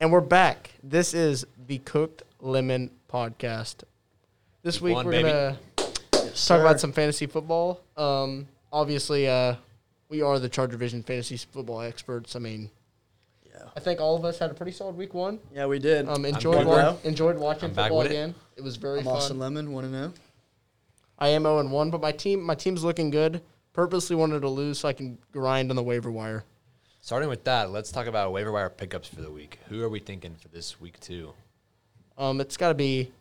And we're back. This is the Cooked Lemon Podcast. This week one, we're baby. gonna Yes, talk sir. about some fantasy football. Um, obviously, uh, we are the Charger Vision fantasy football experts. I mean, Yeah. I think all of us had a pretty solid week one. Yeah, we did. Um, good, enjoyed bro. wa- enjoyed watching I'm back football with it. again. It. was very I'm fun. Austin Lemon, one and oh. zero. I am 0 and 1, but my team my team's looking good. Purposely wanted to lose so I can grind on the waiver wire. Starting with that, let's talk about waiver wire pickups for the week. Who are we thinking for this week two? Um, it's got to be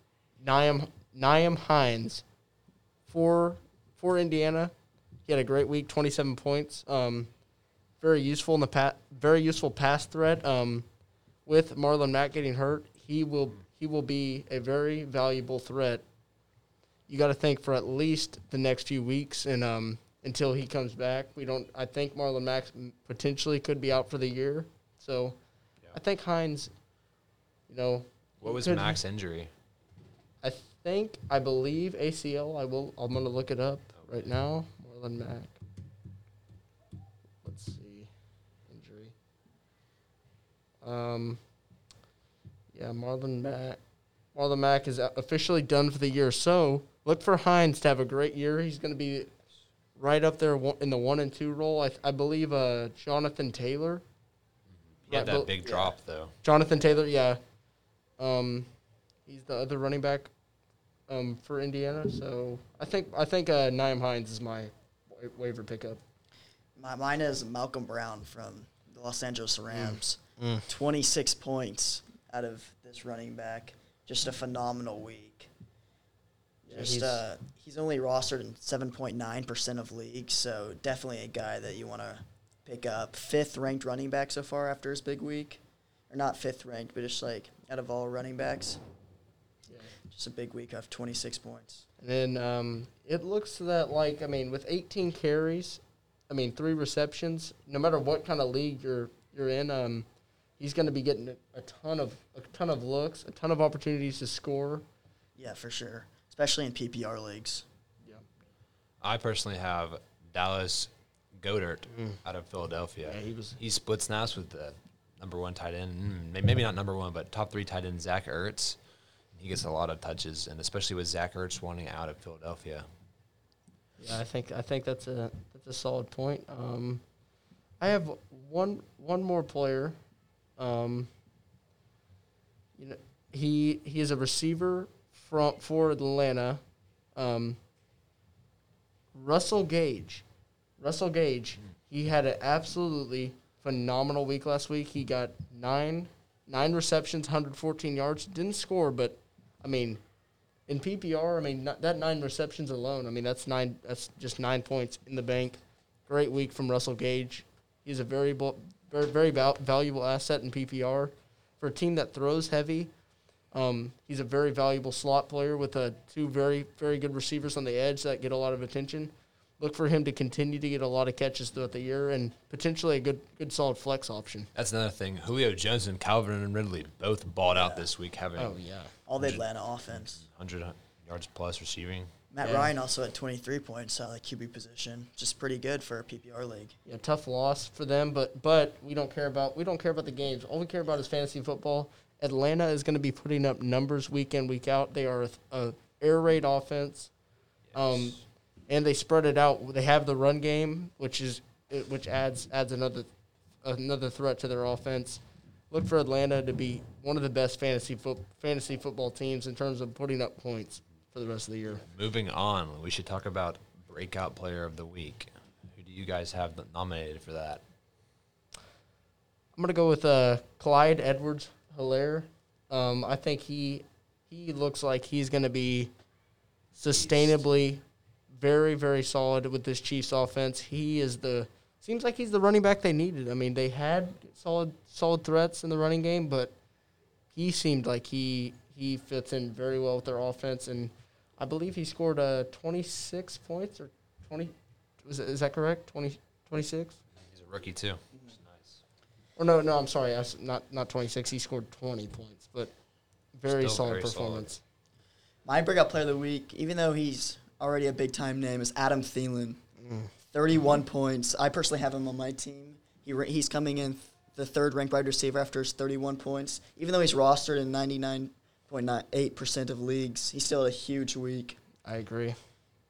Nyheim Nyheim Hines for for Indiana. He had a great week, 27 points. Um, very useful in the pa- very useful pass threat. Um, with Marlon Mack getting hurt, he will he will be a very valuable threat. You got to think for at least the next few weeks, and um, until he comes back, we don't. I think Marlon Max potentially could be out for the year. So, Yeah. I think Hines, you know, What was Mack's injury? I think I believe ACL. I will. I'm gonna look it up right now. Marlon Mack. Let's see, injury. Um. Yeah, Marlon Mack. Marlon Mack is officially done for the year. So look for Hines to have a great year. He's gonna be right up there in the one and two role. I, I believe uh, Jonathan Taylor. He had Yeah, that but- big drop though. Jonathan Taylor, yeah. Um, he's the other running back um, for Indiana. So I think I think uh, Nyheim Hines is my wa- waiver pickup. My, mine is Malcolm Brown from the Los Angeles Rams. Mm. 26 points out of this running back. Just a phenomenal week. Just he's- uh, he's only rostered in 7.9% of leagues, so definitely a guy that you want to pick up. Fifth ranked running back so far after his big week. Or not fifth ranked, but just like out of all running backs, yeah. just a big week of 26 points. And then um, it looks that like I mean with 18 carries, I mean three receptions. No matter what kind of league you're you're in, um, he's going to be getting a, a ton of a ton of looks, a ton of opportunities to score. Yeah, for sure. Especially in PPR leagues. Yeah. I personally have Dallas Goedert out of Philadelphia. Yeah, he was- he split snaps with the number one tight end, mm, maybe not number one, but top three tight end Zach Ertz. He gets a lot of touches, and especially with Zach Ertz wanting out of Philadelphia. Yeah, I think I think that's a that's a solid point. Um, I have one one more player. Um, you know, he he is a receiver from for Atlanta. Um, Russell Gage, Russell Gage. He had an absolutely phenomenal week last week. He got nine nine receptions, 114 yards. Didn't score, but I mean, in PPR, I mean that nine receptions alone. I mean that's nine. That's just nine points in the bank. Great week from Russell Gage. He's a very very very val- valuable asset in PPR for a team that throws heavy. Um, he's a very valuable slot player with uh, two very very good receivers on the edge that get a lot of attention. Look for him to continue to get a lot of catches throughout the year and potentially a good good solid flex option. That's another thing. Julio Jones and Calvin and Ridley both balled out this week, having Oh yeah. All the Atlanta offense. 100 yards plus receiving. Matt Yeah. Ryan also had 23 points out of the QB position. Just pretty good for a PPR league. Yeah, tough loss for them, but but we don't care about we don't care about the games. All we care about is fantasy football. Atlanta is going to be putting up numbers week in week out. They are a, a air raid offense, um, and they spread it out. They have the run game, which is which adds adds another another threat to their offense. Look for Atlanta to be one of the best fantasy foot, fantasy football teams in terms of putting up points for the rest of the year. Moving on, we should talk about breakout player of the week. Who do you guys have nominated for that? I'm gonna go with uh, Clyde Edwards Helaire. Um, I think he he looks like he's gonna be sustainably very very solid with this Chiefs offense. He is the seems like he's the running back they needed. I mean, they had solid solid threats in the running game, but he seemed like he he fits in very well with their offense, and I believe he scored uh, 26 points or 20. Was is that correct? 20, 26? He's a rookie too. Which. Or no, no, I'm sorry. I s not not 26. He scored 20 points, but very Still solid very solid. performance. My breakout player of the week, even though he's already a big time name, is Adam Thielen. Mm. 31 points. I personally have him on my team. He ra- he's coming in the third ranked wide receiver after his 31 points. Even though he's rostered in 99.8% of leagues, he's still a huge week. I agree.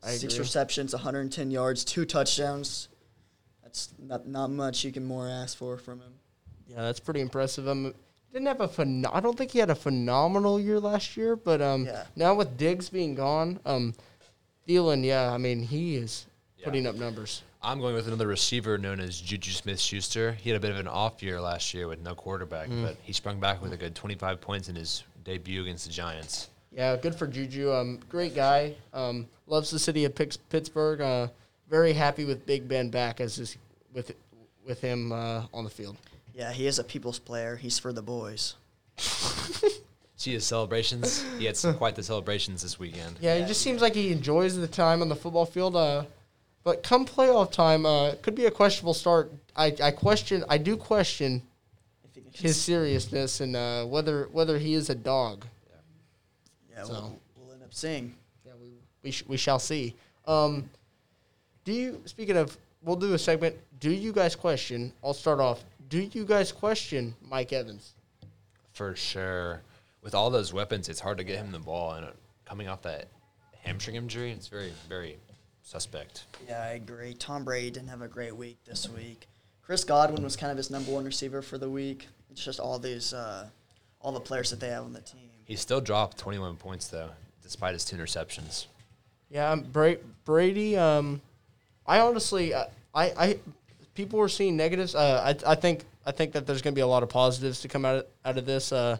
I Six agree. receptions, 110 yards, two touchdowns. That's not not much you can more ask for from him. Yeah, that's pretty impressive. Um, didn't have a phen- I don't think he had a phenomenal year last year, but um, Yeah. now with Diggs being gone, um, Thielen, yeah, I mean he is Yeah. putting up numbers. I'm going with another receiver known as Juju Smith Schuster. He had a bit of an off year last year with no quarterback, but he sprung back with a good 25 points in his debut against the Giants. Yeah, good for Juju. Um, great guy. Um, loves the city of Pix- Pittsburgh. Uh, very happy with Big Ben back as his, with with him uh, on the field. Yeah, he is a people's player. He's for the boys. See his celebrations? He had some, quite the celebrations this weekend. Yeah, Yeah, he just he seems like he enjoys the time on the football field. Uh, but come playoff time, uh, could be a questionable start. I, I question. I do question If he can his seriousness and uh, whether whether he is a dog. yeah, so- we'll, we'll end up seeing. Yeah, we we, sh- we shall see. Um, do you? Speaking of, we'll do a segment. Do you guys question? I'll start off. Do you guys question Mike Evans? For sure. With all those weapons, it's hard to get him the ball. And uh, coming off that hamstring injury, it's very, very suspect. Yeah, I agree. Tom Brady didn't have a great week this week. Chris Godwin was kind of his number one receiver for the week. It's just all these, uh, all the players that they have on the team. He still dropped 21 points, though, despite his two interceptions. Yeah, um, Bra- Brady. Um, I honestly, I, I, I, people were seeing negatives. Uh, I, I think, I think that there's going to be a lot of positives to come out of, out of this. Uh,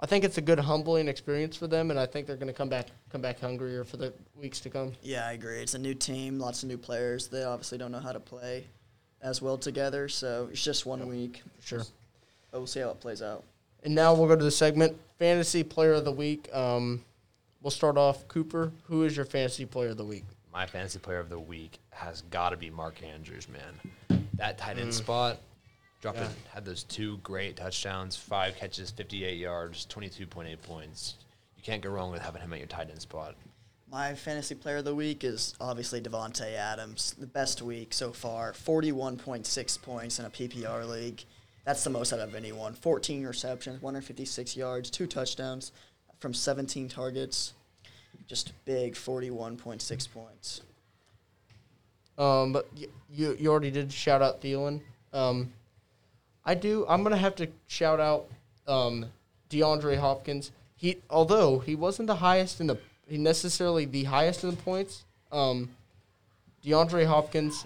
I think it's a good humbling experience for them, and I think they're going to come back, come back hungrier for the weeks to come. Yeah, I agree. It's a new team, lots of new players. They obviously don't know how to play as well together, so it's just one week. Sure. But we'll see how it plays out. And now we'll go to the segment fantasy player of the week. Um, we'll start off. Cooper, who is your fantasy player of the week? My fantasy player of the week has got to be Mark Andrews, man. That tight end mm. spot, dropped Yeah. had those two great touchdowns, five catches, 58 yards, 22.8 points. You can't go wrong with having him at your tight end spot. My fantasy player of the week is obviously Davante Adams. The best week so far, 41.6 points in a PPR league. That's the most out of anyone. 14 receptions, 156 yards, two touchdowns from 17 targets. Just big 41.6 points. Um, but y- you you already did shout out Thielen. Um, I do. I'm gonna have to shout out um, DeAndre Hopkins. He although he wasn't the highest in the he necessarily the highest in the points. Um, DeAndre Hopkins,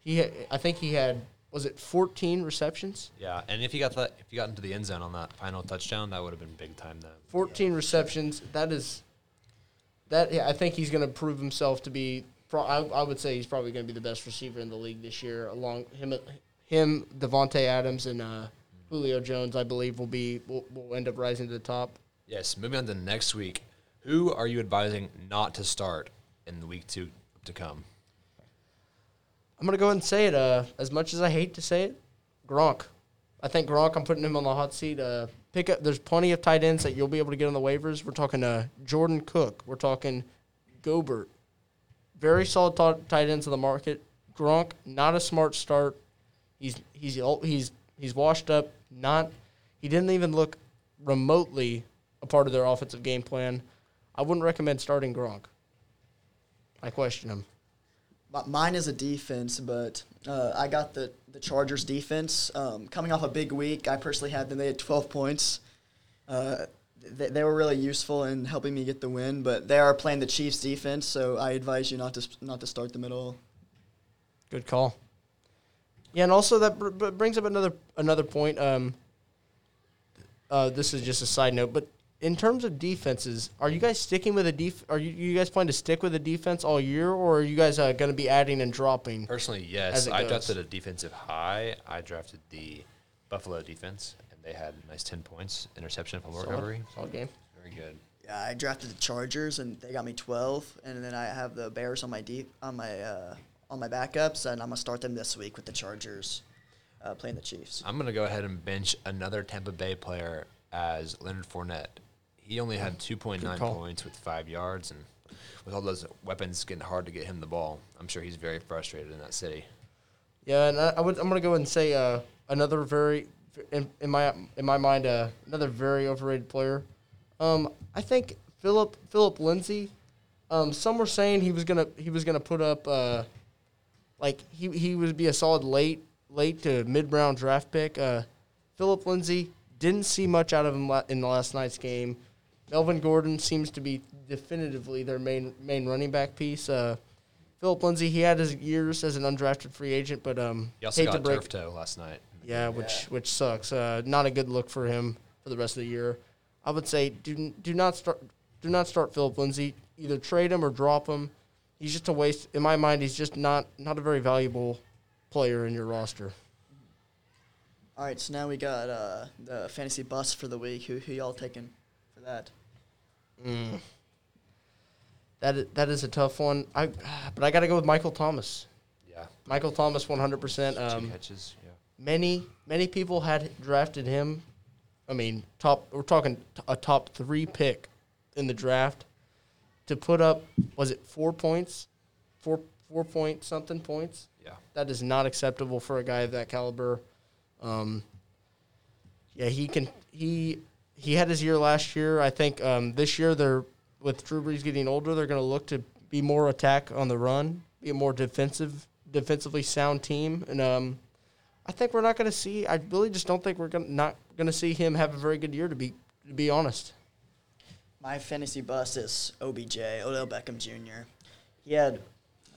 he ha- I think he had was it 14 receptions. Yeah, and if you got that, if you got into the end zone on that final touchdown, that would have been big time then. 14 receptions. That is that. Yeah, I think he's going to prove himself to be. Pro, I, I would say he's probably going to be the best receiver in the league this year. Along him, him, Davante Adams, and uh, Julio Jones. I believe will be will, will end up rising to the top. Yes, moving on to next week. Who are you advising not to start in the week two to come? I'm going to go ahead and say it. Uh, as much as I hate to say it, Gronk. I think Gronk. I'm putting him on the hot seat. Uh, pick up. There's plenty of tight ends that you'll be able to get on the waivers. We're talking uh, Jordan Cook. We're talking Goedert. Very solid t- tight ends on the market. Gronk, not a smart start. He's he's he's he's washed up. Not he didn't even look remotely a part of their offensive game plan. I wouldn't recommend starting Gronk. I question him. Mine is a defense, but uh, I got the, the Chargers defense. Um, coming off a big week, I personally had them. They had 12 points. Uh, they, they were really useful in helping me get the win, but they are playing the Chiefs defense, so I advise you not to not to start them at all. Good call. Yeah, and also that br- br- brings up another another point. Um, uh, this is just a side note, but in terms of defenses, are you guys sticking with a def? Are you, you guys planning to stick with a defense all year, or are you guys uh, going to be adding and dropping? Personally, yes. I goes. drafted a defensive high. I drafted the Buffalo defense, and they had nice 10 points, interception, fumble Solid, recovery. solid game. Very good. Yeah, I drafted the Chargers, and they got me 12, and then I have the Bears on my deep on my uh, on my backups, and I'm gonna start them this week with the Chargers uh, playing the Chiefs. I'm going to go ahead and bench another Tampa Bay player as Leonard Fournette. He only had 2.9 points with five yards, and with all those weapons getting hard to get him the ball, I'm sure he's very frustrated in that city. Yeah, and I, I would, I'm going to go and say uh, another very in, in my in my mind, uh, another very overrated player. Um, I think Philip Philip Lindsay. Um, some were saying he was gonna he was gonna put up uh, like he he would be a solid late late to mid round draft pick. Uh, Philip Lindsay didn't see much out of him in the last night's game. Melvin Gordon seems to be definitively their main main running back piece. Uh, Philip Lindsay, he had his years as an undrafted free agent, but um, He also hate to got break turf toe last night. Yeah, which which sucks. Uh, not a good look for him for the rest of the year. I would say do do not start do not start Philip Lindsay. Either trade him or drop him. He's just a waste. In my mind, he's just not not a very valuable player in your roster. All right, so now we got uh, the fantasy bus for the week. Who who y'all taking for that? Mm. That that is a tough one. I but I got to go with Michael Thomas. Yeah. Michael Thomas, one hundred percent. Two Um, catches. Many many people had drafted him. I mean, top. We're talking a top three pick in the draft to put up. Was it four points? Four four point something points. Yeah. That is not acceptable for a guy of that caliber. Um, yeah, he can. He he had his year last year. I think um, this year they're with Drew Brees getting older. They're going to look to be more attack on the run, be a more defensive, defensively sound team, and um, I think we're not going to see. I really just don't think we're to not going to see him have a very good year. To be to be honest. My fantasy bus is OBJ, Odell Beckham Jr. He had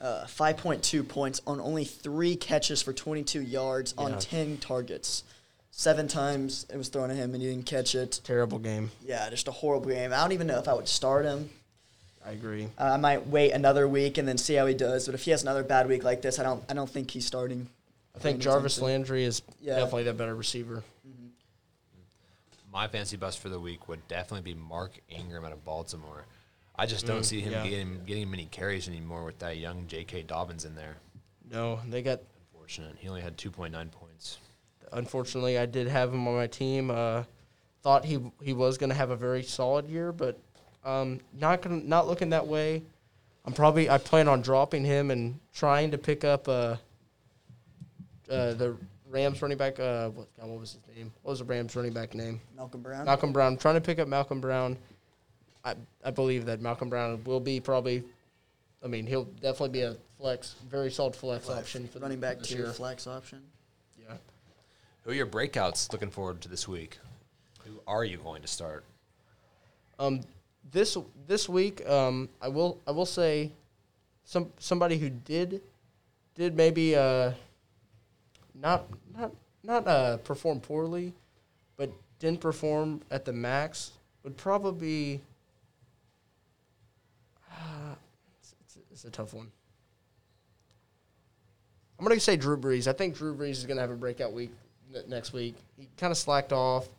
uh, 5.2 points on only three catches for 22 yards Yeah. on 10 targets. Seven times it was thrown at him and he didn't catch it. Terrible game. Yeah, just a horrible game. I don't even know if I would start him. I agree. Uh, I might wait another week and then see how he does. But if he has another bad week like this, I don't. I don't think he's starting. I think Jarvis. Landry is Yeah. definitely the better receiver. My fancy bust for the week would definitely be Mark Ingram out of Baltimore. I just don't Mm, see him yeah. getting getting many carries anymore with that young J.K. Dobbins in there. No, they got Unfortunate. He only had 2.9 points. unfortunately, I did have him on my team. Uh, thought he he was going to have a very solid year, but um, not gonna, not looking that way. I'm probably I plan on dropping him and trying to pick up uh, uh, the Rams running back. Uh, what, God, what was his name? What was the Rams running back name? Malcolm Brown. Malcolm Brown. I'm trying to pick up Malcolm Brown. I I believe that Malcolm Brown will be probably. I mean, he'll definitely be a flex, very solid flex, option for running back this two year. flex option. Yeah. Who are your breakouts looking forward to this week? Who are you going to start? Um, this this week, um, I will I will say, some somebody who did did maybe uh, not not not uh, perform poorly, but didn't perform at the max would probably. Uh, it's, it's, a tough one. I'm gonna say Drew Brees. I think Drew Brees is gonna have a breakout week next week. He kind of slacked off.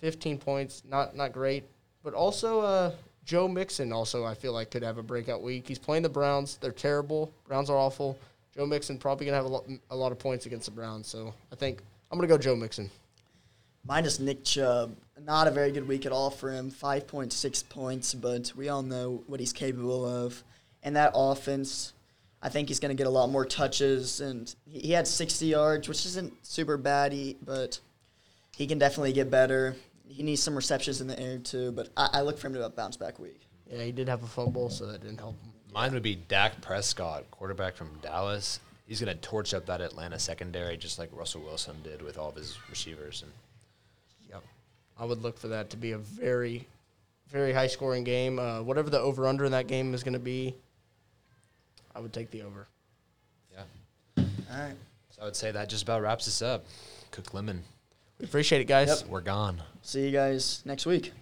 15 points, not not great, but also uh, Joe Mixon also I feel like could have a breakout week. He's playing the Browns. They're terrible. Browns are awful. Joe Mixon probably gonna have a lot, a lot of points against the Browns. So I think I'm gonna go Joe Mixon. Minus Nick Chubb. Not a very good week at all for him. 5.6 points, but we all know what he's capable of. And that offense, I think he's going to get a lot more touches. And he, had 60 yards, which isn't super bad, but he can definitely get better. He needs some receptions in the air, too. But I, I look for him to have a bounce back week. Yeah, he did have a fumble, so that didn't help him. Mine would be Dak Prescott, quarterback from Dallas. He's going to torch up that Atlanta secondary just like Russell Wilson did with all of his receivers. And Yep. I would look for that to be a very, very high scoring game. Uh, whatever the over under in that game is going to be, I would take the over. yeah, All right. so I would say that just about wraps us up. Cook lemon, We appreciate it, guys. Yep. we're gone. See you guys next week.